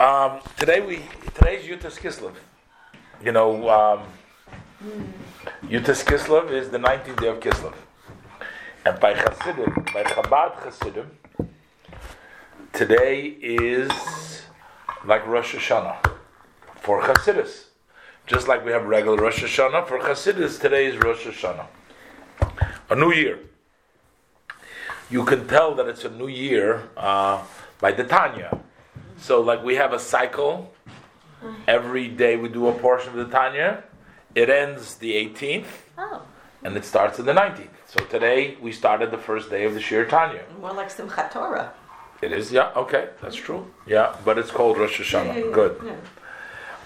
Um, today we today's Yutas Kislev. You know, um, Kislev is the 19th day of Kislev, and by Hasidim, by Chabad Hasidim, today is like Rosh Hashanah for Hasidus. Just like we have regular Rosh Hashanah for Hasidus, today is Rosh Hashanah, a new year. You can tell that it's a new year uh, by the Tanya. So, like we have a cycle. Every day we do a portion of the Tanya. It ends the 18th, Oh, and it starts on the 19th. So today we started the first day of the Shir Tanya. more like Simchat Torah. It is, yeah, okay, that's true. Yeah, but it's called Rosh Hashanah. Yeah, yeah, Good.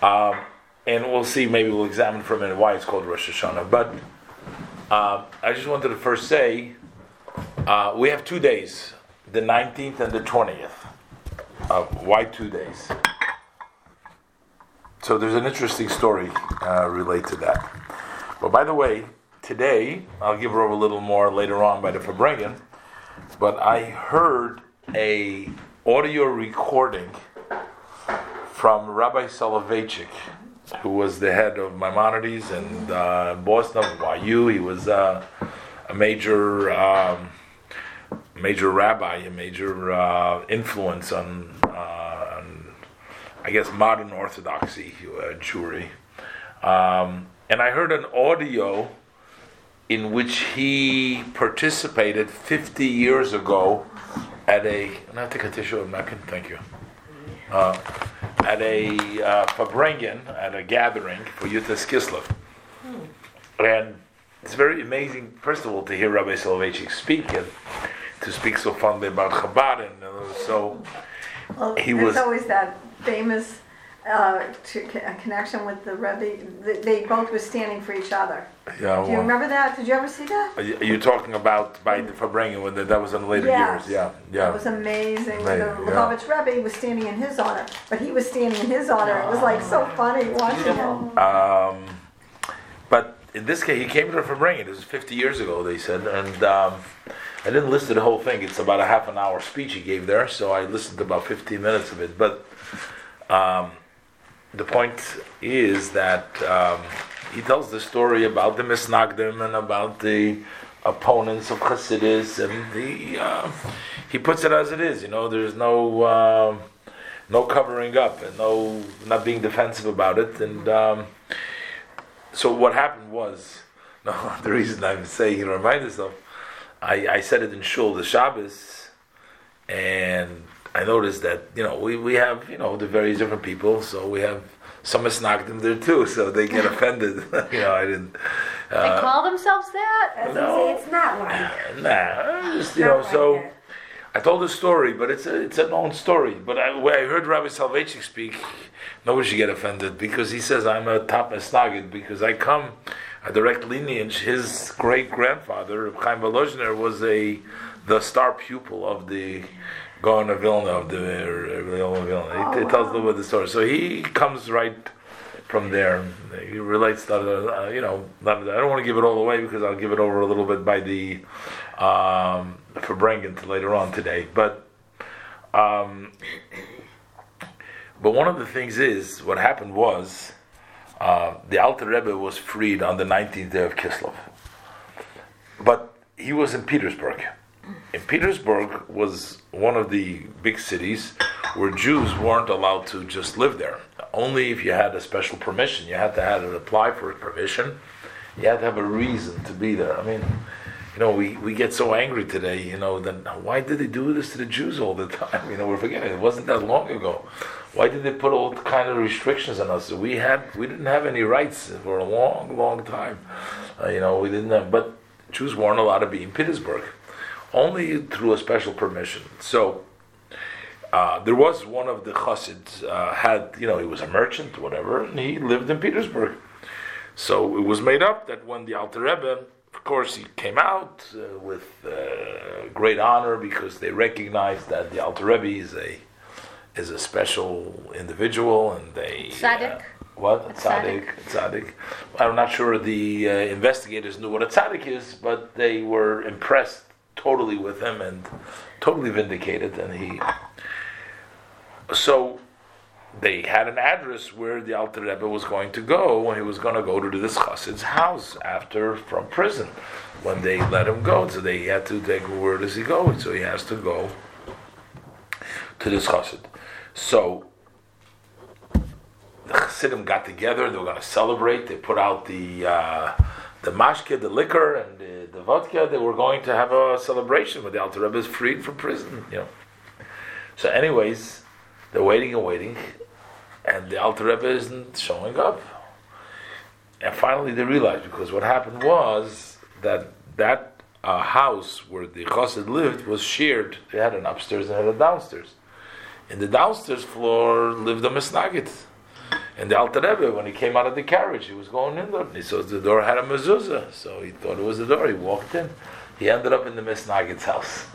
yeah. Um, and we'll see, maybe we'll examine for a minute why it's called Rosh Hashanah. But um, I just wanted to first say uh, we have two days, the 19th and the 20th. Uh, why two days? So there's an interesting story uh, related to that. But by the way, today, I'll give her a little more later on by the Farbrengen, but I heard a audio recording from Rabbi Soloveitchik, who was the head of Maimonides and uh, Boston of YU. He was uh, a major, um, major rabbi, a major uh, influence on, uh, on, I guess, modern Orthodoxy uh, Jewry. Um, and I heard an audio in which he participated 50 years ago at a. I take a tissue of napkin. Thank you. Uh, at a uh, Farbrengen, at a gathering for Yutas Kislev. And it's very amazing, first of all, to hear Rabbi Soloveitchik speak and to speak so fondly about Chabad. And uh, so Well, He there's was- always that famous uh, to, a connection with the Rebbe. They, both were standing for each other. yeah, Do you well, remember that? Did you ever see that? are you are you talking about by the Farbrengen when that, was in the later Yes. years? Yeah, It yeah. was amazing. The Amazing, yeah. Lubavitch Rebbe was standing in his honor, but he was standing in his honor. It was like so funny watching him. Um, but in this case, he came to Farbrengen. It was 50 years ago, they said, and um, I didn't listen to the whole thing. It's about a half an hour speech he gave there, so I listened to about 15 minutes of it. But um, the point is that um, he tells the story about the Misnagdim and about the opponents of Hasidus, and the, uh, he puts it as it is. You know, there's no um no covering up and no not being defensive about it. And um, so what happened was, no, the reason I'm saying it, remind of, I, I said it in Shul the Shabbos, and I noticed that you know we, we have you know the various different people, so we have some Misnagdim there too, so they get offended. you know, I didn't. They Uh, call themselves that? As No. Say, it's not like nah, just, you know, like so. that. I told the story, but it's a it's a known story. But I, when I heard Rabbi Soloveitchik speak, nobody should get offended because he says I'm a top esnagid because I come a direct lineage. His great grandfather Chaim Volozhiner was a the star pupil of the Gaon of Vilna of the uh, Vilna. It, it tells a little bit of the story. So he comes right from there. He relates to uh, you know. Not, I don't want to give it all away because I'll give it over a little bit by the um, Farbrengen to later on today. But um, but one of the things is what happened was uh, the Alter Rebbe was freed on the 19th day of Kislev, but he was in Petersburg. And Petersburg was one of the big cities where Jews weren't allowed to just live there. Only if you had a special permission. You had to have to apply for a permission. You had to have a reason to be there. I mean, you know, we, we get so angry today, you know, then why did they do this to the Jews all the time? You know, we're forgetting it wasn't that long ago. Why did they put all kind of restrictions on us? We had we didn't have any rights for a long, long time. Uh, you know, we didn't have, but Jews weren't allowed to be in Petersburg, only through a special permission. So uh, there was one of the Chassids uh, had you know he was a merchant, whatever, and he lived in Petersburg. So it was made up that when the Alter Rebbe, of course, he came out uh, with uh, great honor because they recognized that the Alter Rebbe is a is a special individual, and they Tzaddik? Uh, what A tzaddik? Tzaddik. I'm not sure the uh, investigators knew what a tzaddik is, but they were impressed totally with him and totally vindicated, and he. So they had an address where the Alter Rebbe was going to go when he was going to go to this chassid's house after from prison when they let him go. So they had to take where does he go? So he has to go to this chassid. So the chassidim got together. They were going to celebrate. They put out the uh, the mashke, the liquor, and the, the vodka. They were going to have a celebration when the Alter Rebbe is freed from prison. You know. So, anyways, they're waiting and waiting and the Alter Rebbe isn't showing up. And finally, they realized because what happened was that that uh, house where the chassid lived was shared. They had an upstairs and had a downstairs. In the downstairs floor lived a misnagit. And the Alter Rebbe, when he came out of the carriage, he was going in there. And he saw the door had a mezuzah, so he thought it was the door. He walked in. He ended up in the misnagit's house.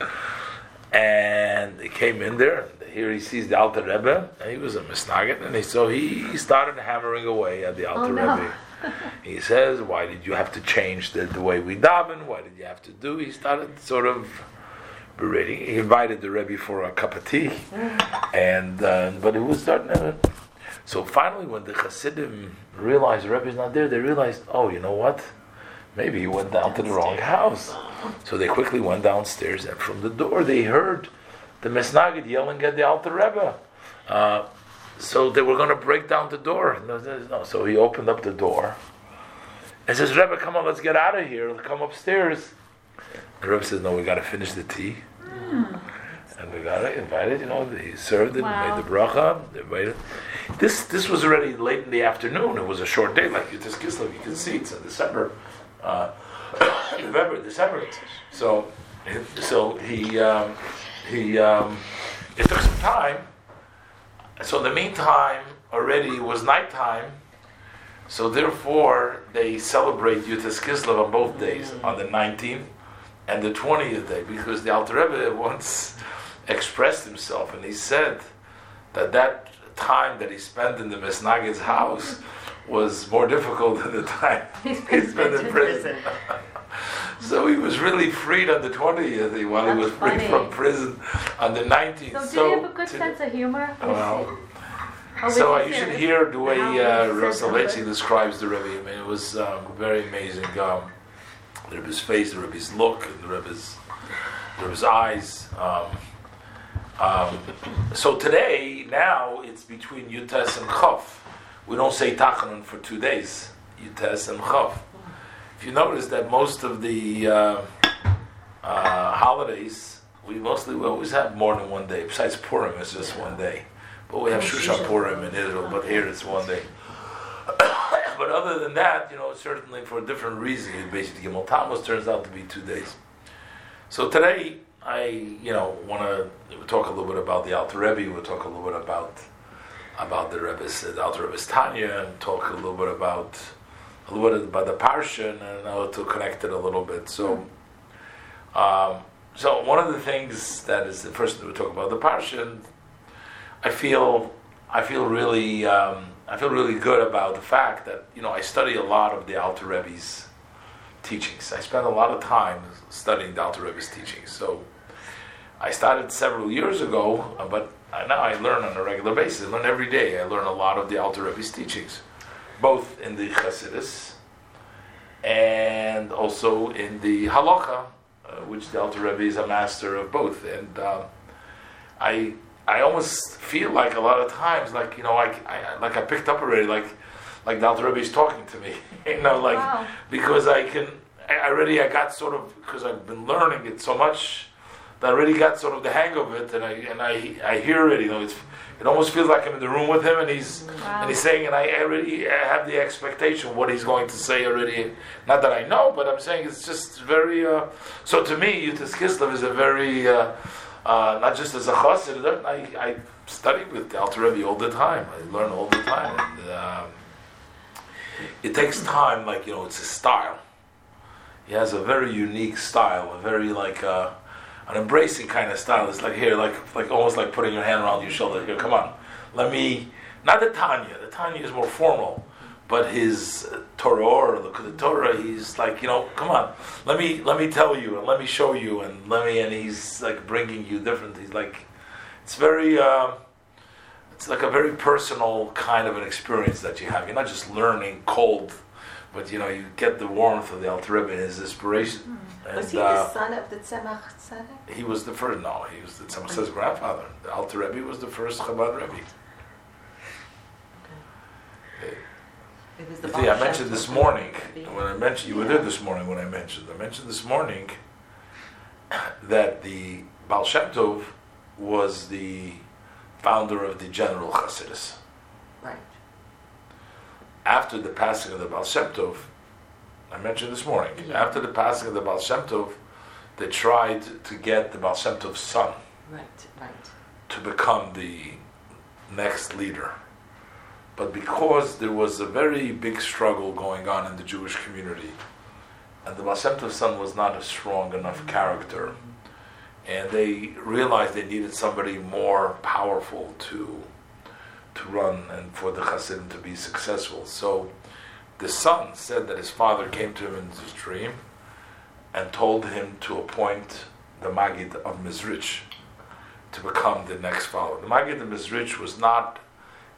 and he came in there here he sees the Alter Rebbe, and he was a misnagit, and he, so he started hammering away at the Alter oh, no. Rebbe. he says, "Why did you have to change the, the way we daven? Why did you have to do?" He started sort of berating. He invited the Rebbe for a cup of tea, and uh, but it was starting. To, so finally, when the Hasidim realized the Rebbe is not there, they realized, "Oh, you know what? Maybe he went down to the wrong house." So they quickly went downstairs, and from the door they heard the Mesnagid yelling at the Alter Rebbe. Uh, so they were going to break down the door. No, no, so he opened up the door and says, Rebbe, come on, let's get out of here. Come upstairs. The Rebbe says, No, we got to finish the tea. Mm. And we got it, invited, you know, he served it, wow. made the bracha, invited. This this was already late in the afternoon. It was a short day, like you just Kislev, you can see it's in December, uh, November, December. So, so he um, he um, it took some time. So in the meantime, already it was nighttime. So therefore, they celebrate Yutas Kislev on both days, on the 19th and the 20th day, because the Alter Rebbe once expressed himself, and he said that that time that he spent in the Mesnagid's house was more difficult than the time he spent in prison. So he was really freed on the 20th while That's he was free from prison on the 19th. So, so did he have a good sense of humor? Well, so uh, you should hear the way uh, describes the Rebbe. I mean, it was um, very amazing. Um, the Rebbe's face, the Rebbe's look, and the Rebbe's, the Rebbe's eyes. Um, um, so today, now, it's between Yutes and Chav. We don't say Tachanun for two days. Yutes and Chav if you notice that most of the uh, uh, holidays, we mostly we always have more than one day. Besides Purim, it's just one day. But we have Shushan Purim in Israel, but here it's one day. but other than that, you know, certainly for a different reason, basically Gimel Tammuz turns out to be two days. So today, I, you know, want to talk a little bit about the Alter Rebbe. We'll talk a little bit about about the Rebbe's, the Alter Rebbe's Tanya, and talk a little bit about a little bit about the parsha and how to connect it a little bit. So, um, so one of the things that is the first thing we talk about the parsha, I feel, I feel really, um, I feel really good about the fact that you know I study a lot of the Alter Rebbe's teachings. I spend a lot of time studying the Alter Rebbe's teachings. So, I started several years ago, but now I learn on a regular basis. I learn every day. I learn a lot of the Alter Rebbe's teachings both in the Chassidus and also in the Halacha, uh, which the Alter Rebbe is a master of both. And um, I I almost feel like a lot of times, like you know, like I, like I picked up already, like like the Alter Rebbe is talking to me, you know, like wow. because I can I already I got sort of because I've been learning it so much I already got sort of the hang of it, and I and I I hear it, you know, it's it almost feels like I'm in the room with him, and he's wow. and he's saying, and I already have the expectation what he's going to say already. Not that I know, but I'm saying it's just very. Uh, so to me, Yutis Kislev is a very uh, uh, not just as a chassid. I, I study with the Alter Rebbe all the time. I learn all the time, and um, it takes time. Like you know, it's a style. He has a very unique style, a very like. Uh, an embracing kind of style. It's like here, like like almost like putting your hand around your shoulder. Here, come on, let me. Not the Tanya. The Tanya is more formal, but his Torah or the, the Torah, he's like you know, come on, let me let me tell you and let me show you and let me and he's like bringing you different. He's like, it's very. Uh, it's like a very personal kind of an experience that you have. You're not just learning cold, but you know you get the warmth of the Alter Rebbe and his inspiration. And, Was he uh, the son of the Tzemach Tzedek? he was the first. No, he was the Tzemach Tzedek's grandfather. The Alter Rebbe was the first Chabad Rebbe. Okay. It was the See, I mentioned this morning Rebbe. when I mentioned you were there this morning when I mentioned. I mentioned this morning that the Baal Shem Tov was the founder of the General Hasidus. Right. After the passing of the Baal Shem Tov, I mentioned this morning. Yeah. After the passing of the Baal Shem Tov, they tried to get the Baal Shem Tov's son Right. Right. to become the next leader. But because there was a very big struggle going on in the Jewish community, and the Baal Shem Tov's son was not a strong enough mm-hmm. character, and they realized they needed somebody more powerful to to run and for the Hasidim to be successful. So the son said that his father came to him in his dream and told him to appoint the Magid of Mizrich to become the next follower. The Magid of Mizrich was not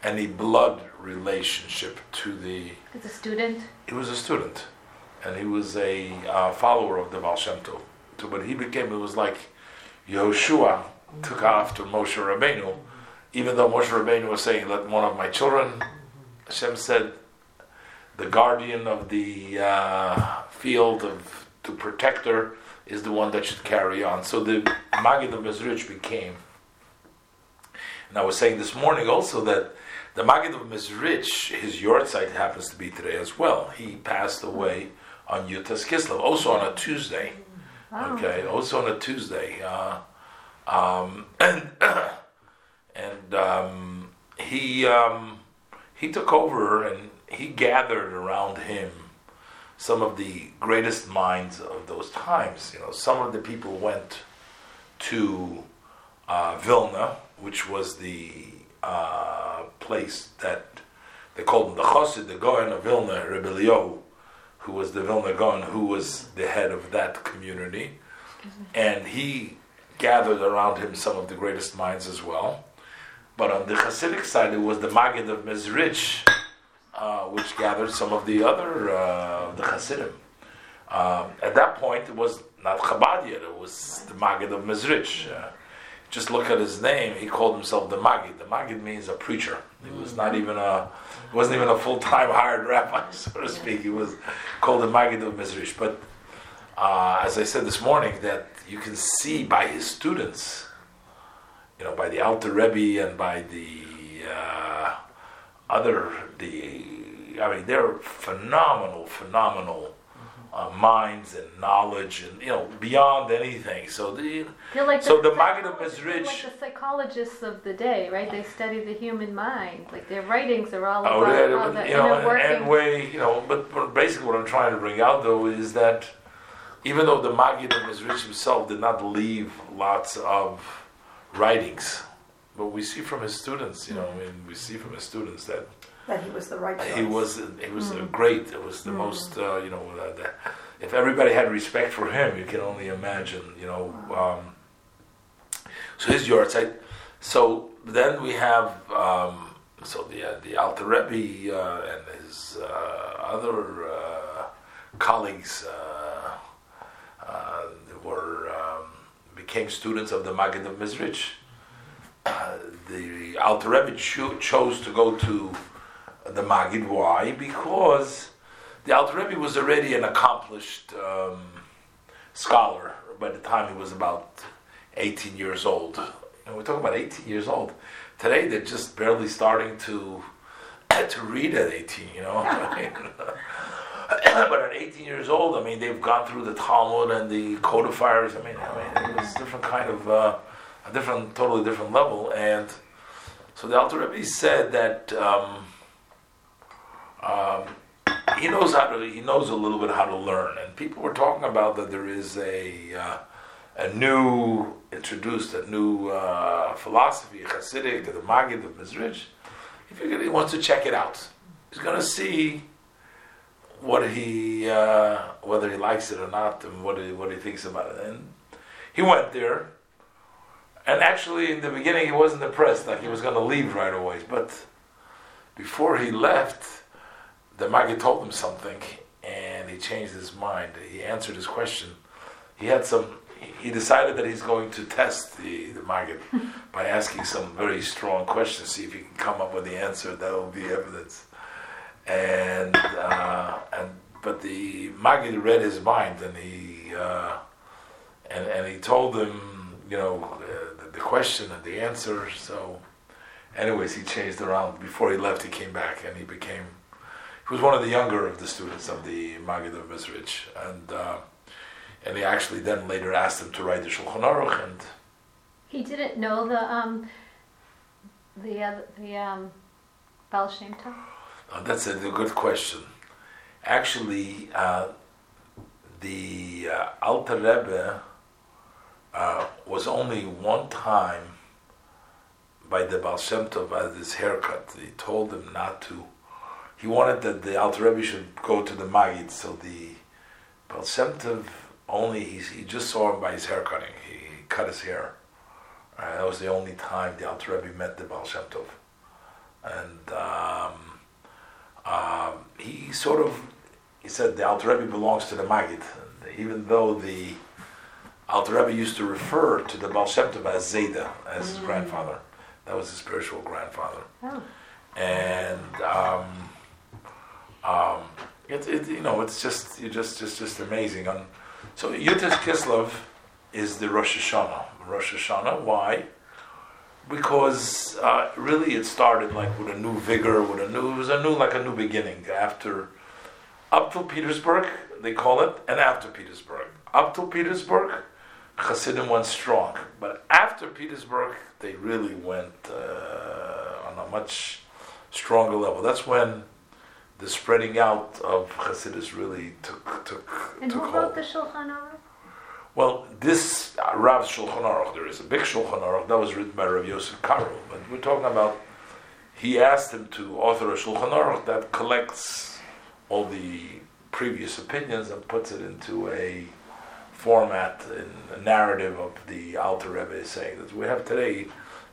any blood relationship to the. As a student, He was a student, and he was a uh, follower of the Baal Shem Tov. So when he became, it was like Yehoshua took after Moshe Rabbeinu, even though Moshe Rabbeinu was saying, "Let one of my children," Hashem said, "The guardian of the uh, field of to protect her is the one that should carry on." So the Magid of Mizrich became. And I was saying this morning also that the Magid of Mizrich, his yortzeit happens to be today as well. He passed away on Yutas Kislev, also on a Tuesday. Okay, also on a Tuesday. Uh, um, and and um, he um, he took over and he gathered around him some of the greatest minds of those times. You know, some of the people went to uh, Vilna, which was the uh, place that they called him the Chassid, the Gaon of Vilna, Rebbe Eliyahu, who was the Vilna Gaon, who was the head of that community, and he gathered around him some of the greatest minds as well. But on the Hasidic side, it was the Magid of Mezrich, uh, which gathered some of the other uh, the Hasidim. Um, at that point, it was not Chabad yet; it was the Magid of Mezrich. Uh, just look at his name; he called himself the Magid. The Magid means a preacher. He was not even a, he wasn't even a full-time hired rabbi, so to speak. He was called the Magid of Mezrich. But uh, as I said this morning, that you can see by his students, you know, by the Alter Rebbe and by the uh, other, the I mean, they're phenomenal, phenomenal uh, minds and knowledge, and you know, beyond anything. So the they're like So the Maggid of they're like the psychologists of the day, right? They study the human mind. Like their writings are all about Oh, yeah, but, the you know, inner and, workings. and way, you know, but, but basically what I'm trying to bring out though is that even though the Maggid of Mizrich himself did not leave lots of writings, but we see from his students, you know, I mean, we see from his students that that he was the right he was he was a great. It was the most, uh, you know, uh, the, if everybody had respect for him, you can only imagine, you know. Um, so his yahrzeit. So then we have um, so the uh, the Alter Rebbe uh, and his uh, other uh, colleagues uh, uh, were um, became students of the Maggid of Mizrich. Uh, the Alter Rebbe cho- chose to go to the Maggid. Why? Because the Alter Rebbe was already an accomplished um, scholar by the time he was about 18 years old. And we're talking about 18 years old. Today they're just barely starting to to read at 18, you know. But at 18 years old, I mean, they've gone through the Talmud and the codifiers. I mean, I mean, it was a different kind of, uh, a different, totally different level. And so the Alter Rebbe said that um, um, he knows how to, he knows a little bit how to learn. And people were talking about that there is a, uh, a new, introduced a new uh, philosophy, Hasidic, the Maggid of Mizrich. He figured he wants to check it out. He's going to see what he uh, whether he likes it or not and what he, what he thinks about it. And he went there, And actually, in the beginning, he wasn't impressed, like he was going to leave right away. But before he left, the Maggid told him something, and he changed his mind. He answered his question. He had some. He decided that he's going to test the, the by asking some very strong questions, see if he can come up with the answer that will be evidence. And uh, and but the Maggid read his mind, and he uh, and and he told him, you know, the, the question and the answer. So, anyways, he changed around. Before he left, he came back, and he became. He was one of the younger of the students of the Maggid of Mizrich, and uh, and he actually then later asked him to write the Shulchan Aruch, and He didn't know the um the uh, the um Baal Shem Tov. Uh, that's a, good question. Actually, uh, the uh, Alter Rebbe uh, was only one time by the Baal Shem Tov his haircut. He told him not to. He wanted that the Alter Rebbe should go to the Magid, so the Baal Shem Tov only he, he just saw him by his hair cutting. He, he cut his hair. Uh, that was the only time the Alter Rebbe met the Baal Shem Tov, and he sort of he said the Alter Rebbe belongs to the Magid, even though the Alter Rebbe used to refer to the Baal Shem Tov as Zeide, as his grandfather. That was his spiritual grandfather Oh, and um, um, it, it, you know, it's just, you just, just, just amazing. And so Yutas Kislev is the Rosh Hashanah. Rosh Hashanah. Why? Because uh, really, it started like with a new vigor, with a new, it was a new, like a new beginning. After, up till Petersburg, they call it, and after Petersburg. Up till Petersburg, Hasidim went strong, but after Petersburg, they really went uh, on a much stronger level. That's when the spreading out of Hasidus really took took and took who hold. wrote the Shulchan Aruch? Well, this uh, Rav's Shulchan Aruch, there is a big Shulchan Aruch that was written by Rav Yosef Karo, but we're talking about. He asked him to author a Shulchan Aruch that collects all the previous opinions and puts it into a format in a narrative of the Alter Rebbe saying that we have today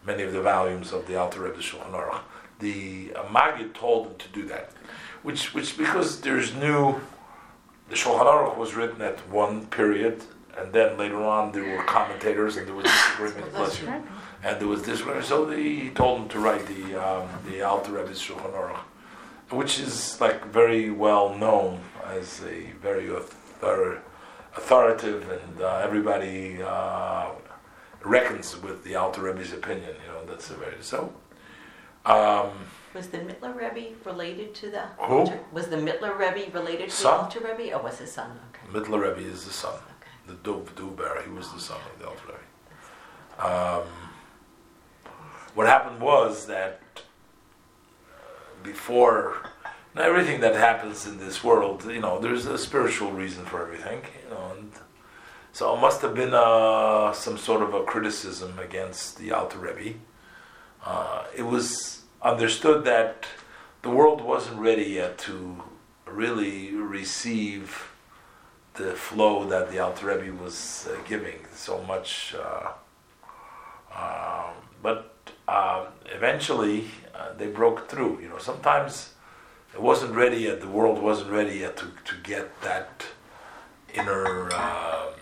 many of the volumes of the Alter Rebbe Shulchan Aruch. The uh, told him to do that, which which because there's new. The Shulchan Aruch was written at one period, and then later on there were commentators, and there was disagreement. bless you. And there was disagreement, so the, he told him to write the um, the Alter Rebbe's Shulchan Aruch, which is like very well known as a very author, authoritative, and uh, everybody uh, reckons with the Alter Rebbe's opinion. You know, that's a very so. Um, Was the Mittler Rebbe related to the Who? Alter? Was the Mittler Rebbe related to Son. the Alter Rebbe, or was his son? Okay. Mittler Rebbe is the son. The Dov Duber, he was the son of the Rebbe. Um, what happened was that before now everything that happens in this world, you know, there's a spiritual reason for everything, you know, and so it must have been uh, some sort of a criticism against the Alter Rebbe. Uh, it was understood that the world wasn't ready yet to really receive the flow that the Alter Rebbe was uh, giving so much. Uh, um, but um, eventually uh, they broke through. You know, sometimes it wasn't ready yet. The world wasn't ready yet to, to get that inner um,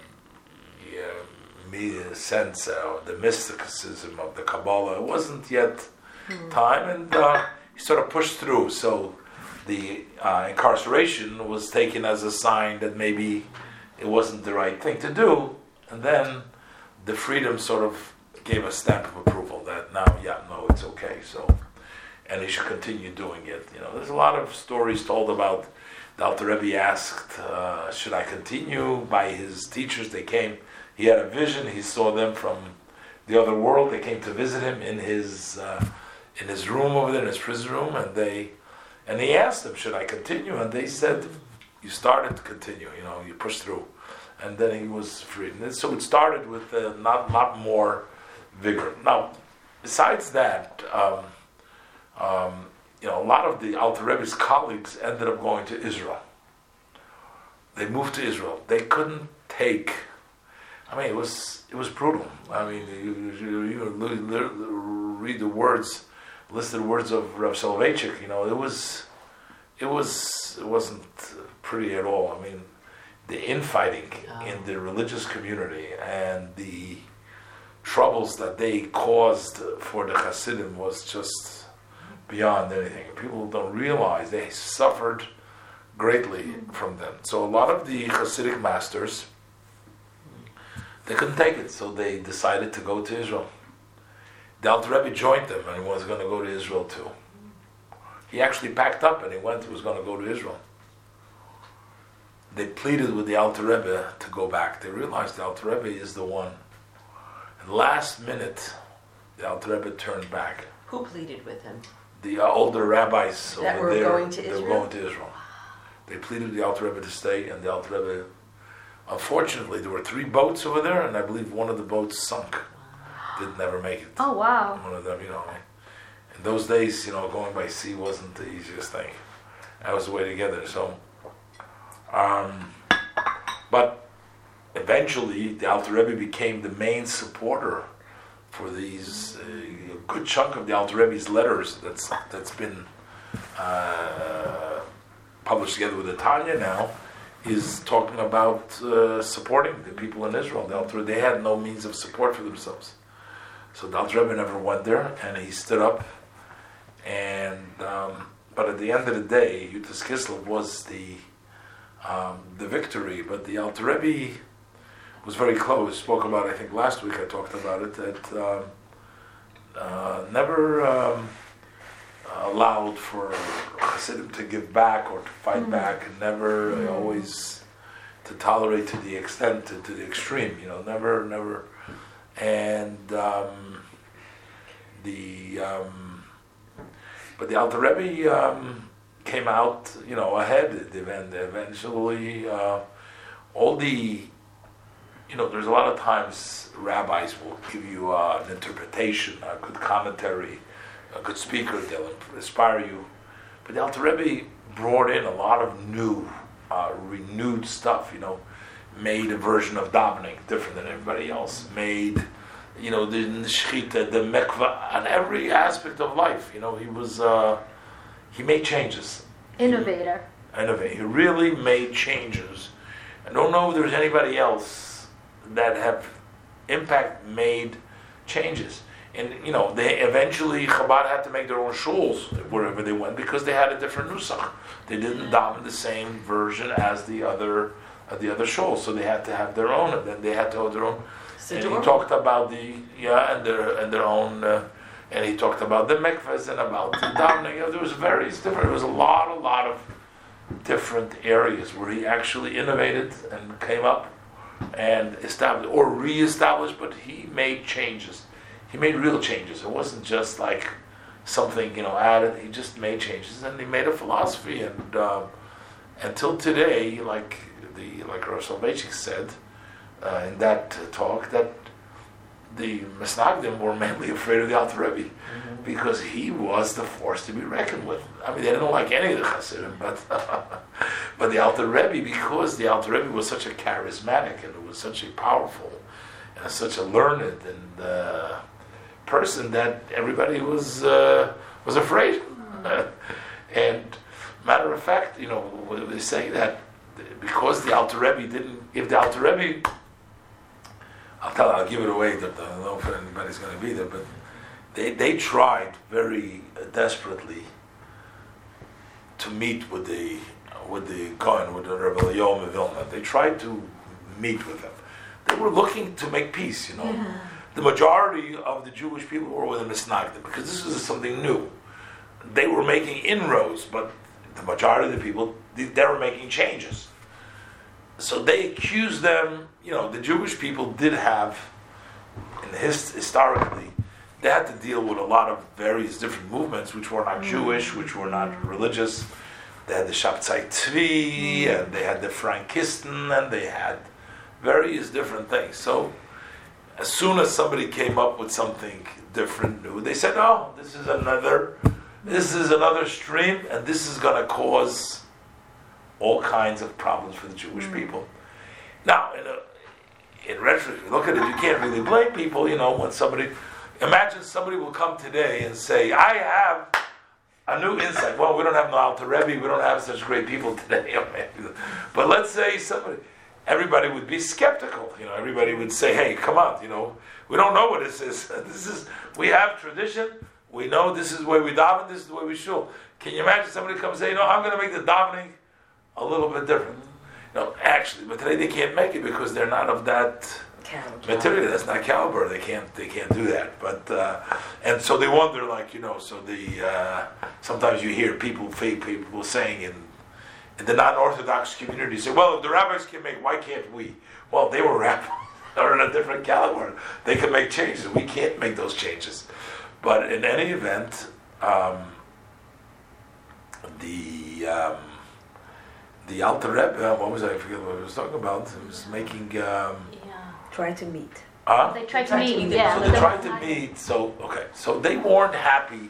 yeah, sense of the mysticism of the Kabbalah. It wasn't yet time, and uh, he sort of pushed through. So the uh, incarceration was taken as a sign that maybe it wasn't the right thing to do, and then the freedom sort of gave a stamp of approval that now, yeah, no, it's okay. So, and he should continue doing it. You know, there's a lot of stories told about. The Alter Rebbe asked, uh, "Should I continue?" By his teachers, they came. He had a vision. He saw them from the other world. They came to visit him in his uh, in his room over there, in his prison room, and they and he asked them, "Should I continue?" And they said, "You started to continue. You know, you pushed through." And then he was freed. And so it started with a not lot more vigor. Now, besides that, um, um, you know, a lot of the Alter Rebbe's colleagues ended up going to Israel. They moved to Israel. They couldn't take I mean, it was it was brutal. I mean, you, you, you read the words, listed words of Rav Soloveitchik. You know, it was it was it wasn't pretty at all. I mean, the infighting oh. in the religious community and the troubles that they caused for the Hasidim was just beyond anything. People don't realize they suffered greatly mm-hmm. from them. So a lot of the Hasidic masters they couldn't take it, so they decided to go to Israel. The Alter Rebbe joined them and he was going to go to Israel too. He actually packed up and he went. He was going to go to Israel. They pleaded with the Alter Rebbe to go back. They realized the Alter Rebbe is the one And last minute, the Alter Rebbe turned back. Who pleaded with him? The uh, older rabbis that over were there, going to they were going to Israel. They pleaded with the Alter Rebbe to stay, and the Alter Rebbe. Unfortunately, there were three boats over there, and I believe one of the boats sunk. Did never make it. Oh wow! One of them, you know. In those days, you know, going by sea wasn't the easiest thing. That was the way to get there. So, um, but eventually the Alter Rebbe became the main supporter for these. Uh, a good chunk of the Alter Rebbe's letters that's that's been uh, published together with the Tanya now is talking about uh, supporting the people in Israel. The Alter they had no means of support for themselves, so the Alter Rebbe never went there, and he stood up. And um, but at the end of the day, Yutas Kislev was the um, the victory. But the Alter Rebbe was very close. Spoke about, I think last week I talked about it, that um, uh, never um, allowed for Hasidim to give back or to fight mm-hmm. back, and never mm-hmm. always to tolerate to the extent, to, to, the extreme, you know, never, never. And um, the, um, but the Alter Rebbe um, came out, you know, ahead, and eventually uh, all the you know, there's a lot of times rabbis will give you uh, an interpretation, a good commentary, a good speaker, they'll inspire you. But the Alter Rebbe brought in a lot of new, uh, renewed stuff, you know, made a version of davening different than everybody else, made, you know, the shechita, the mikvah, on every aspect of life. You know, he was, uh, he made changes. Innovator. He, innovator. He really made changes. I don't know if there's anybody else that have impact made changes. And you know, they eventually Chabad had to make their own shuls wherever they went because they had a different nusach. They didn't daven the same version as the other uh, the other shuls, so they had to have their own, and then they had to have their own. And he talked about the yeah, and their and their own, uh, and he talked about the mikvahs and about the davening. You know, there was various different. There was a lot, a lot of different areas where he actually innovated and came up and established or re-established, but he made changes. He made real changes. It wasn't just like something you know added. He just made changes, and he made a philosophy. And uh, until today, like the like Rosh Soloveitchik said uh, in that talk, that the Misnagdim were mainly afraid of the Alter Rebbe mm-hmm. because he was the force to be reckoned with. I mean, they didn't like any of the Hasidim, but but the Alter Rebbe, because the Alter Rebbe was such a charismatic and it was such a powerful and such a learned and uh, person that everybody was uh, was afraid. and matter of fact, you know, they say that because the Alter Rebbe didn't, if the Alter Rebbe I'll tell. I'll give it away. That I don't know if anybody's going to be there, but they they tried very desperately to meet with the with the Cohen, with the Rebbe Yom Vilna. They tried to meet with them. They were looking to make peace. You know, yeah. the majority of the Jewish people were with the Misnagdim because this was something new. They were making inroads, but the majority of the people they were making changes so they accused them. You know, the Jewish people did have, in the hist- historically, they had to deal with a lot of various different movements, which were not mm. Jewish, which were not religious. They had the Shabtai Tzvi, mm. and they had the Frankisten, and they had various different things. So, as soon as somebody came up with something different, new, they said, "Oh, this is another, this is another stream, and this is going to cause." all kinds of problems for the Jewish mm. people. Now, in a, in retrospect, you look at it, you can't really blame people, you know, when somebody, imagine somebody will come today and say, I have a new insight. Well, we don't have no Alter Rebbe, we don't have such great people today. Oh, but let's say somebody, everybody would be skeptical, you know, everybody would say, hey, come on, you know, we don't know what this is. This is, we have tradition, we know this is the way we daven, this is the way we shul. Can you imagine somebody come and say, you know, I'm going to make the davening a little bit different? No, actually, but today they can't make it because they're not of that Calibre. material. That's not caliber. They can't. They can't do that. But uh, and so they wonder, like you know. So the uh, sometimes you hear people, fake people saying in in the non-orthodox community, say, "Well, if the rabbis can make, why can't we?" Well, they were rabbis. They're in a different caliber. They can make changes. We can't make those changes. But in any event, um, the um, the Alter Rebbe, what was I, I forget what I was talking about. It was making. Um, Trying to meet. huh? They tried to Tried to meet, meet yeah. So they they tried weren't to meet. So okay, so they weren't happy.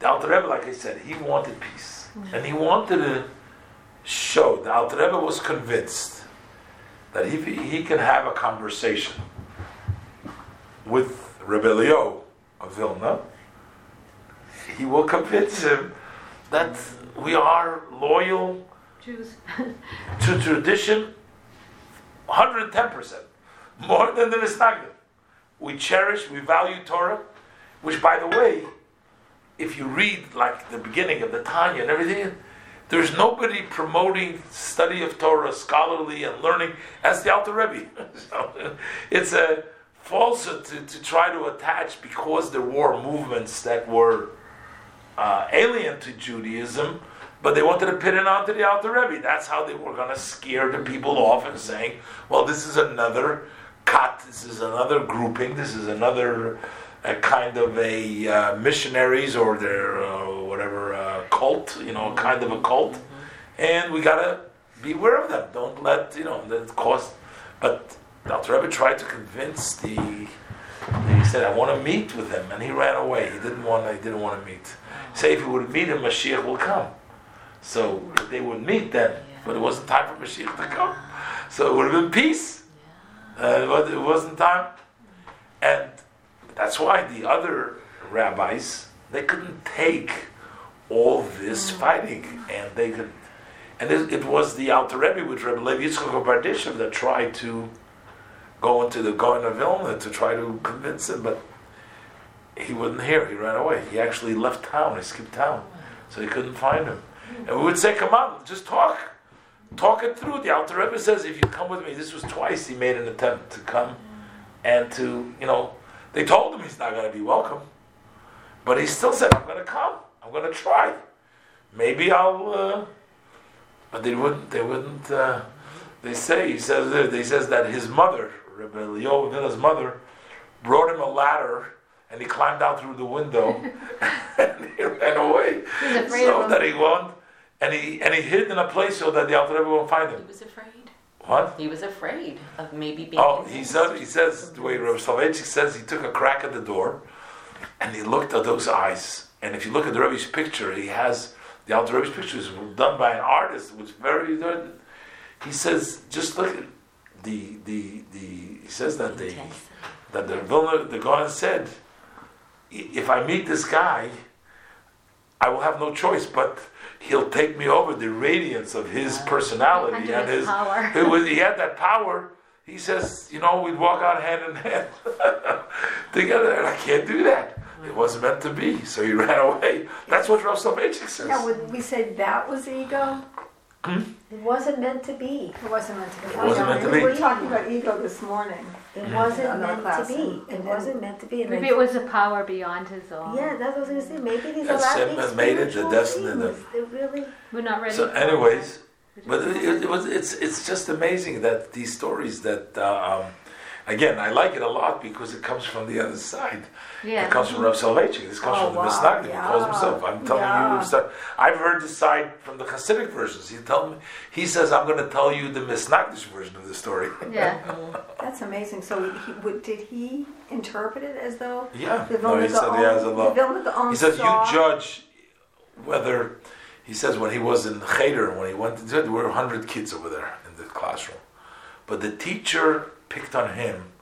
The Alter Rebbe, like I said, he wanted peace, and he wanted to show. The Alter Rebbe was convinced that he, he can have a conversation with Rebbe Leo of Vilna, he will convince him that we are loyal Jews. to tradition 110%, more than the Misnagdim. We cherish, we value Torah, which, by the way, if you read like the beginning of the Tanya and everything, there's nobody promoting study of Torah, scholarly and learning as the Alter Rebbe. so it's a falsehood to, to try to attach because there were movements that were uh, alien to Judaism, but they wanted to pin it onto the Alter Rebbe. That's how they were going to scare the people off and saying, well, this is another cut, this is another grouping, this is another a kind of a uh, missionaries or their uh, whatever uh, cult, you know, kind of a cult, and we gotta be aware of them. Don't let you know that cost. But the Alter Rebbe tried to convince the. He said, "I want to meet with him," and he ran away. He didn't want. He didn't want to meet. Say if he would meet him, Mashiach will come. So they would meet then, but it wasn't time for Mashiach to come. So it would have been peace. Uh, it was- it wasn't time, and that's why the other rabbis they couldn't take all this fighting, and they could. And it, it was the Alter Rebbe with Rebbe Levi Yitzchak of Berditchev that tried to go into the Gaon of Vilna to try to convince him, but he wouldn't hear. He ran away. He actually left town. He skipped town, so he couldn't find him. And we would say, "Come on, just talk, talk it through." The Alter Rebbe says, "If you come with me," this was twice he made an attempt to come, and to you know, they told him he's not going to be welcome, but he still said, "I'm going to come. I'm going to try. Maybe I'll." Uh, but they wouldn't. They wouldn't. Uh, they say he says there- he says that his mother, Rebbe Leo Villa's mother, brought him a ladder. And he climbed out through the window, and he ran away. So that he won't, and he and he hid in a place so that the Alter Rebbe won't find him. He was afraid. What? He was afraid of maybe being. Oh, he said he says the way Rabbi Soloveitchik says he took a crack at the door, and he looked at those eyes. And if you look at the Rebbe's picture, he has the Alter Rebbe's picture is done by an artist, which very good. He says, just look at the the the. He says that the that the Vilna the Gaon said, if I meet this guy, I will have no choice, but he'll take me over the radiance of his personality Under and his his power. it was, he had that power. He says, you know, we'd walk out hand in hand together, and I can't do that. It wasn't meant to be, so he ran away. That's what Rav Soloveitchik says. Yeah, we said that was ego? It wasn't meant to be. It wasn't meant to be. It wasn't meant to We be. were talking about ego this morning. It wasn't Another meant to be. It wasn't meant to be. And Maybe it was a power beyond his own. yeah, that's what I was gonna say. Maybe these are That's not him these that made it, the spiritual destiny, the- things. They really. We're not ready. So, anyways, but it, it was it's it's just amazing that these stories that uh, um, again I like it a lot because it comes from the other side. yeah. It comes from Rav Soloveitchik. This comes Oh, from the wow. Misnagdim. He calls himself. I'm telling Yeah. you stuff. I've heard this side from the Hasidic versions. He tell me. He says I'm going to tell you the Misnagdish version of the story. Yeah. That's amazing. So he, he, did he interpret it as though Yeah. the No, he Vilna said he has a lot. the Vilna Gaon He says saw- you judge whether. He says when he was in Cheder, when he went, there were hundred kids over there in the classroom, but the teacher picked on him,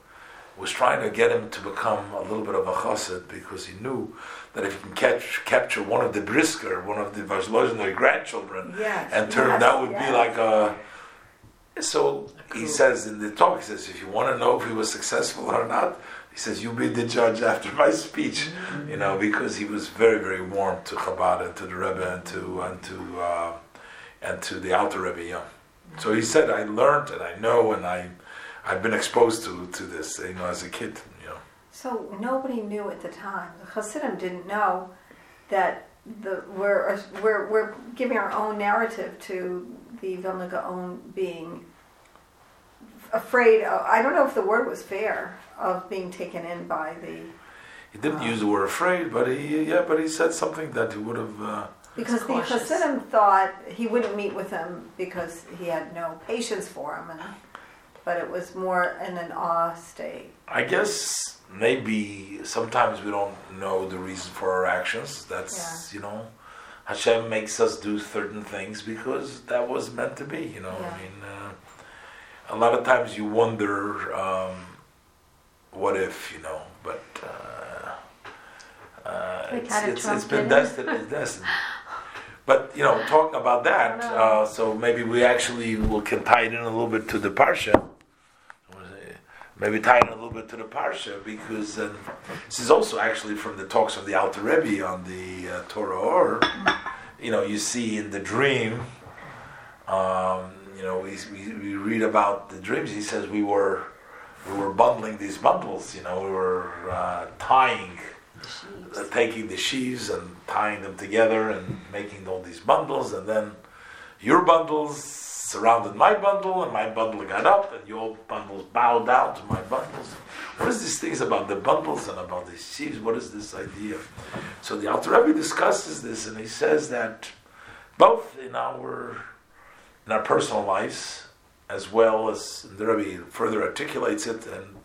was trying to get him to become a little bit of a chassid because he knew that if he can catch, capture one of the brisker, one of the Volozhiner grandchildren, Yes, and turn yes, that would yes. be like a. So he says in the talk, he says, if you want to know if he was successful or not, he says, you be the judge after my speech, you know, because he was very, very warm to Chabad and to the Rebbe and to and to uh, and to the Alter Rebbe. Yeah. So he said, I learned and I know and I I've been exposed to to this, you know, as a kid. You know. So nobody knew at the time. The Hasidim didn't know that the we're we're we're giving our own narrative to the Vilna Gaon being afraid. Of, I don't know if the word was fair of being taken in by the He didn't use the word afraid, but he yeah, but he said something that he would have. Uh, because the. Hasidim thought he wouldn't meet with him because he had no patience for him, and but it was more in an awe state. I guess maybe sometimes we don't know the reason for our actions. That's you know, Hashem makes us do certain things because that was meant to be. You know, Yeah. I mean, uh, a lot of times you wonder, um, what if you know, but. Uh, uh, it's, it's, it's been destined. It's destined. But you know, talking about that, uh, so maybe we actually will can tie it in a little bit to the parsha. Maybe tie in a little bit to the parsha because um, this is also actually from the talks of the Alter Rebbe on the uh, Torah or you know you see in the dream. Um, you know, we, we, we read about the dreams. He says we were we were bundling these bundles. You know, we were uh, tying uh, taking the sheaves and tying them together and making all these bundles, and then your bundles surrounded my bundle, and my bundle got up, and your bundles bowed down to my bundles. What is these things about the bundles and about the sheaves? What is this idea? So the Alter Rebbe discusses this, and he says that both in our in our personal lives, as well as the Rebbe further articulates it, and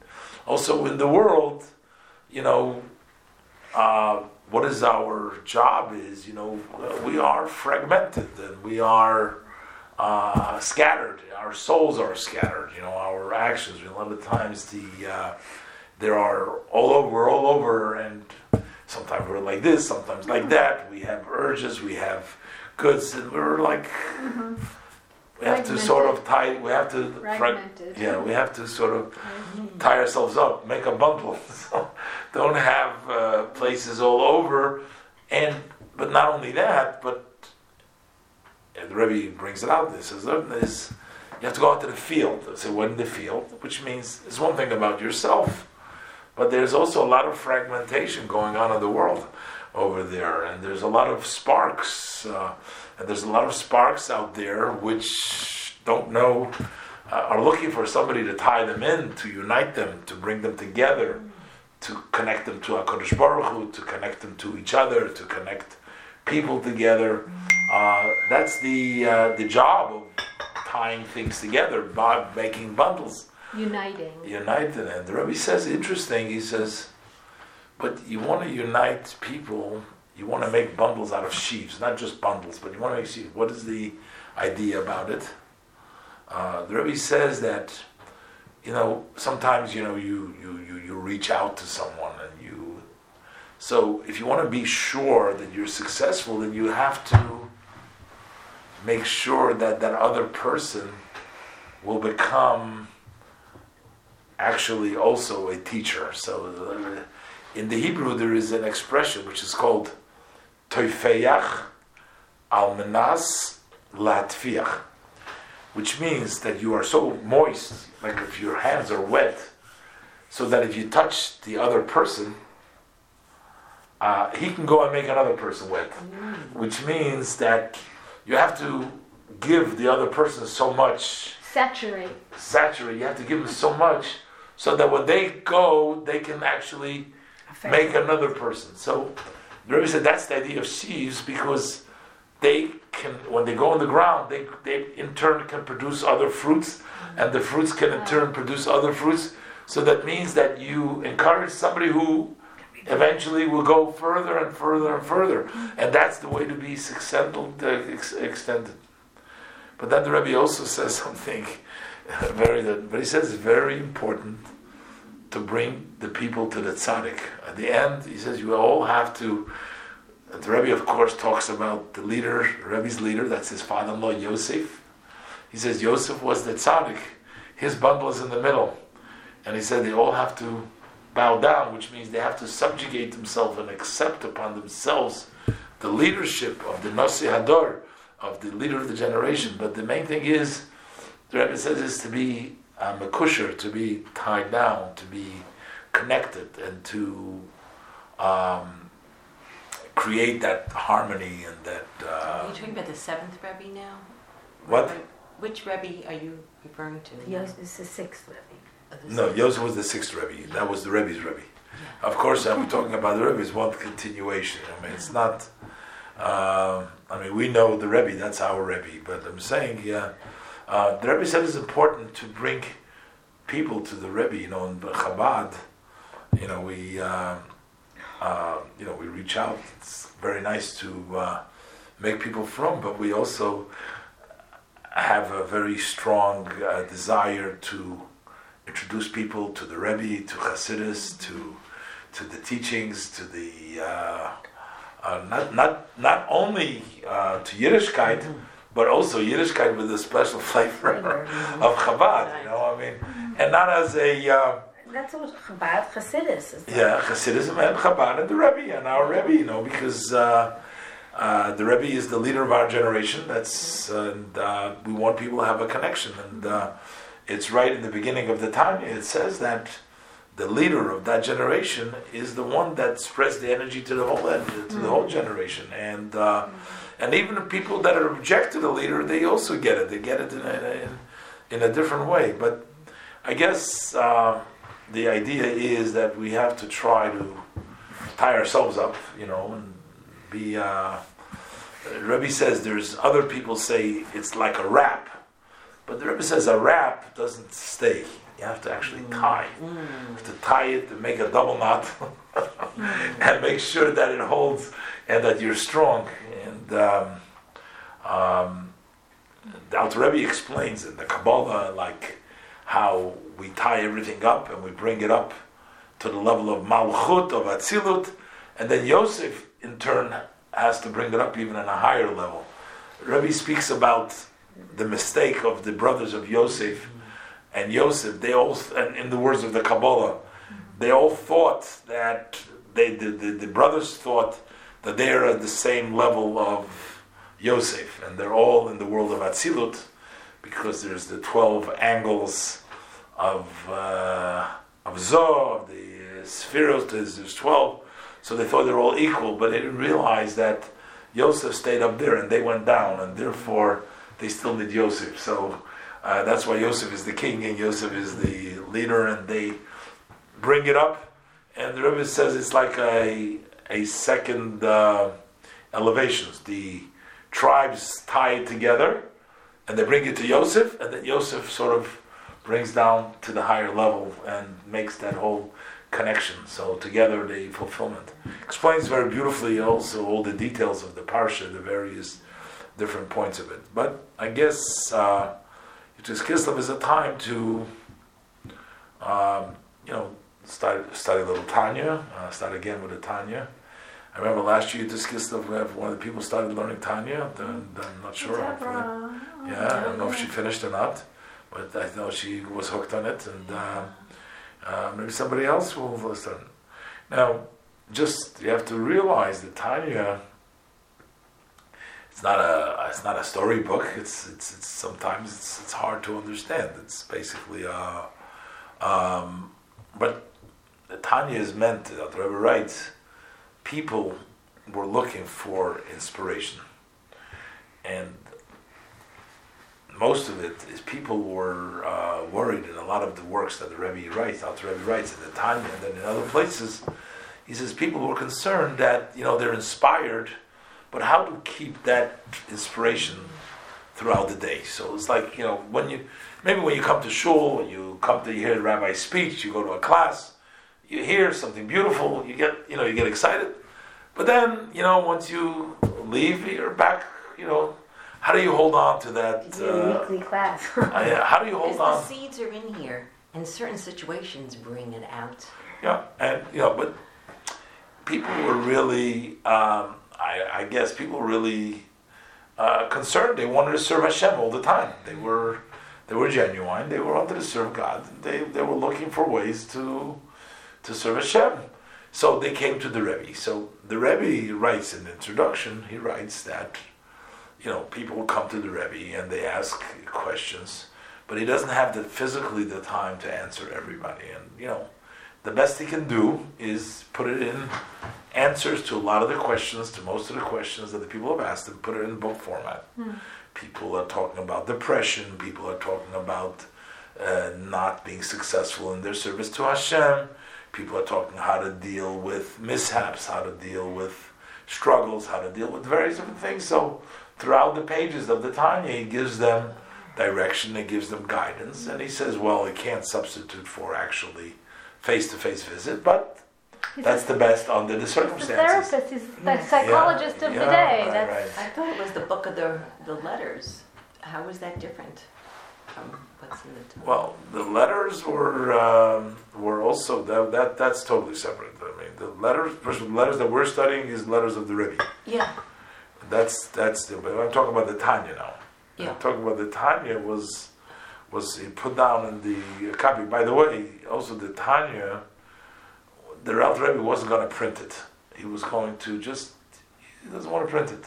also in the world, you know, uh, what is our job is, you know, we are fragmented and we are uh, scattered. Our souls are scattered. You know, our actions. A lot of times, the uh, there are all over, we're all over, and sometimes we're like this, sometimes like that. We have urges, we have goods, and we're like. We have to sort of tie. We have to. Fragmented. yeah, we have to sort of tie ourselves up, make a bundle. So don't have uh, places all over, and but not only that, but and the Rebbe brings it out. This says "Look, this you have to go out to the field. So what in the field, which means it's one thing about yourself, but there's also a lot of fragmentation going on in the world over there, and there's a lot of sparks, uh, and there's a lot of sparks out there which don't know. Uh, are looking for somebody to tie them in, to unite them, to bring them together, to connect them to Hakadosh Baruch Hu, to connect them to each other, to connect people together. Uh, that's the uh, the job of tying things together by making bundles, Uniting. Uniting. And the Rebbe says, interesting. He says, but you want to unite people. You want to make bundles out of sheaves, not just bundles, but you want to make sheaves. What is the idea about it? Uh, the Rebbe says that you know sometimes you know you, you, you, you reach out to someone and you so if you want to be sure that you're successful then you have to make sure that that other person will become actually also a teacher. So uh, in the Hebrew there is an expression which is called toifeyach al menas latfiach which means that you are so moist, like if your hands are wet, so that if you touch the other person, uh, he can go and make another person wet. Which means that you have to give the other person so much, Saturate. saturate, you have to give them so much, so that when they go, they can actually make another person. So the Rebbe said that's the idea of sheaves because they can, when they go on the ground, they, they in turn can produce other fruits, and the fruits can in turn produce other fruits. So that means that you encourage somebody who eventually will go further and further and further, and that's the way to be uh, extended. But then the Rebbe also says something very, but he says it's very important to bring the people to the tzaddik. At the end, he says you all have to. The Rebbe, of course, talks about the leader, Rebbe's leader. That's his father-in-law Yosef. He says Yosef was the tzaddik. His bundle is in the middle, and he said they all have to bow down, which means they have to subjugate themselves and accept upon themselves the leadership of the Nasi Hador, of the leader of the generation. But the main thing is, the Rebbe says, is to be um, a kesher, to be tied down, to be connected, and to um, create that harmony and that. Are Uh, you talking about the seventh Rebbe now? what? Which Rebbe are you referring to? Yes, it's the sixth Rebbe. No? Yosef was the sixth Rebbe. That was the Rebbe's Rebbe. Of course, I'm talking about the Rebbe. It's one continuation. I mean, it's not. Um, I mean, we know the Rebbe. That's our Rebbe. But I'm saying, yeah, uh, the Rebbe said it's important to bring people to the Rebbe. You know, in Chabad, you know, we, uh, uh, you know, we reach out. It's very nice to uh, make people from, but we also have a very strong uh, desire to introduce people to the Rebbe, to Hasidus, to to the teachings, to the uh, uh, not not not only uh, to Yiddishkeit, but also Yiddishkeit with a special flavor of Chabad. You know, I mean, and not as a uh, That's what Chabad Chassidus is. yeah Hasidism and Chabad and the Rebbe and our Rebbe. You know, because. Uh, uh, the Rebbe is the leader of our generation. That's and uh, we want people to have a connection. And uh, it's right in the beginning of the Tanya. It says that the leader of that generation is the one that spreads the energy to the whole to the whole generation. And uh, and even the people that are object to the leader, they also get it. They get it in a, in, in a different way. But I guess uh, the idea is that we have to try to tie ourselves up, you know, and be. Uh, Rebbe says there's other people say it's like a wrap, but the Rebbe says a wrap doesn't stay. You have to actually tie. You have to tie it and make a double knot and make sure that it holds and that you're strong. And um, um, the Alter Rebbe explains in the Kabbalah like how we tie everything up and we bring it up to the level of Malchut, of Atzilut, and then Yosef in turn has to bring it up even on a higher level. Rebbe speaks about the mistake of the brothers of Yosef and Yosef. They all, and in the words of the Kabbalah, they all thought that they, the, the, the brothers thought that they are at the same level of Yosef, and they're all in the world of Atzilut because there's the twelve angles of uh, of Zoh, the uh, Sphirot. There's, there's twelve, so they thought they were all equal, but they didn't realize that Yosef stayed up there and they went down, and therefore they still need Yosef. So uh, that's why Yosef is the king and Yosef is the leader, and they bring it up. And the Rebbe says it's like a a second uh, elevations. The tribes tie it together, and they bring it to Yosef, and then Yosef sort of brings down to the higher level and makes that whole connection. So together, the fulfillment explains very beautifully also all the details of the parsha, the various different points of it. But I guess uh, Yud Tes Kislev is a time to, um, you know, start study a little Tanya. Uh, start again with the Tanya. I remember last year Yud Tes Kislev, one of the people started learning Tanya. Then, then I'm not sure. hopefully. Yeah, I don't know if she finished or not, but I know she was hooked on it, and uh, uh, maybe somebody else will listen. Now, just you have to realize that Tanya. It's not a it's not a storybook. It's it's, it's sometimes it's, it's hard to understand. It's basically uh, um, but Tanya is meant. The Rebbe writes, people were looking for inspiration, and most of it is people were uh, worried in a lot of the works that the Rebbe writes, Alter Rebbe writes in the Tanya, and then in other places, he says people were concerned that you know they're inspired, but how to keep that inspiration throughout the day. So it's like you know when you maybe when you come to shul, when you come to hear the rabbi's speech, you go to a class, you hear something beautiful, you get you know you get excited, but then you know once you leave, you're back you know how do you hold on to that? It's Uh, weekly class. How do you hold Because the seeds are in here, and certain situations bring it out. Yeah, and you know, but people were really, um, I, I guess, people really uh, concerned. They wanted to serve Hashem all the time. They were, they were genuine. They were wanted to serve God. They they were looking for ways to to serve Hashem. So they came to the Rebbe. So the Rebbe writes in the introduction. He writes that you know people come to the Rebbe and they ask questions, but he doesn't have the physically the time to answer everybody. And you know the best he can do is put it in answers to a lot of the questions, to most of the questions that the people have asked him, put it in book format. People are talking about depression, people are talking about uh, not being successful in their service to Hashem, people are talking how to deal with mishaps, how to deal with struggles, how to deal with various different things. So throughout the pages of the Tanya, he gives them direction, he gives them guidance, and he says, well, it can't substitute for actually face-to-face visit, but He's that's a, the best under the he's a circumstances. therapist. He's the psychologist of Yeah, the day. right, That's right. I thought it was the book of the, the letters. How is that different from what's in the Torah? Well, the letters were um, were also that, that that's totally separate. I mean, the letters, first the letters that we're studying is letters of the Rebbe. Yeah, That's that's the. But I'm talking about the Tanya now. Yeah. I'm talking about the Tanya was was he put down in the copy. By the way, also the Tanya, the Alter Rebbe wasn't going to print it. He was going to just he doesn't want to print it.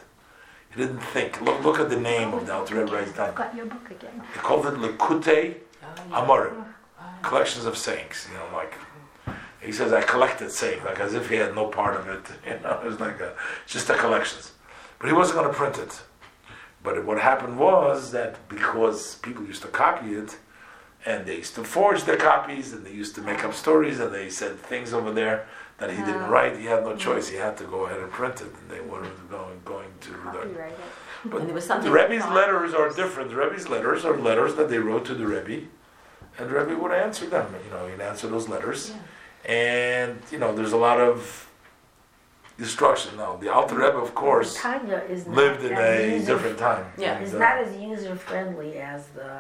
He didn't think. Look look at the name of the Alter Rebbe Tanya. I've got your book again. He called it Lekute Oh, yeah. Amorim, collections of sayings. You know, like he says, I collected sayings, like as if he had no part of it. You know, it was like a, just a collections. But he wasn't going to print it. But what happened was that because people used to copy it, and they used to forge their copies, and they used to make up stories, and they said things over there that he didn't Ah. write. He had no choice. He had to go ahead and print it, and they were going going to. The, it. but And there was the something Rebbe's wrong. letters are different. The Rebbe's letters are letters that they wrote to the Rebbe, and the Rebbe would answer them. You know, he'd answer those letters, Yeah. and you know, there's a lot of destruction. Now, the Alter Rebbe, of course, Tanya is not lived in a user- different time. Yeah. It's And, uh, not as user friendly as the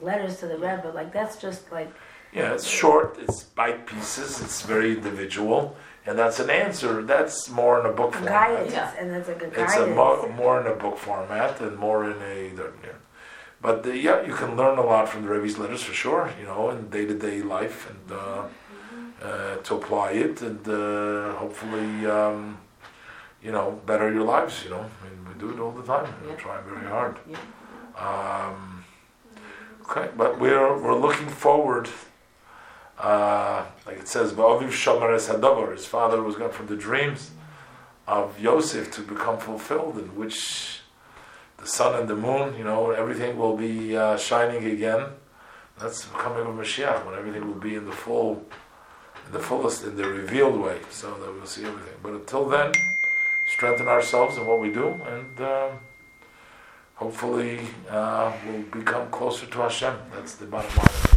letters to the Rebbe. Like that's just like yeah, it's short. It's bite pieces. It's very individual, and that's an answer. That's more in a book format. guidance, Yeah. and it's like a It's a mo- more in a book format and more in a. Yeah. But the, yeah, you can learn a lot from the Rebbe's letters for sure. You know, in day to day life and uh, uh, to apply it and uh, hopefully, um, you know, better your lives. You know, I mean, we do it all the time. Yeah. trying very hard. Yeah. Um, okay, but we're we're looking forward. Uh, like it says, "Va'aviv shomer es hadavar." His father was gone from the dreams of Yosef to become fulfilled, in which the sun and the moon, you know, everything will be uh, shining again. That's the coming of Mashiach when everything will be in the full, in the fullest, in the revealed way, so that we'll see everything. But until then, strengthen ourselves in what we do, and um, hopefully uh, we'll become closer to Hashem. That's the bottom line.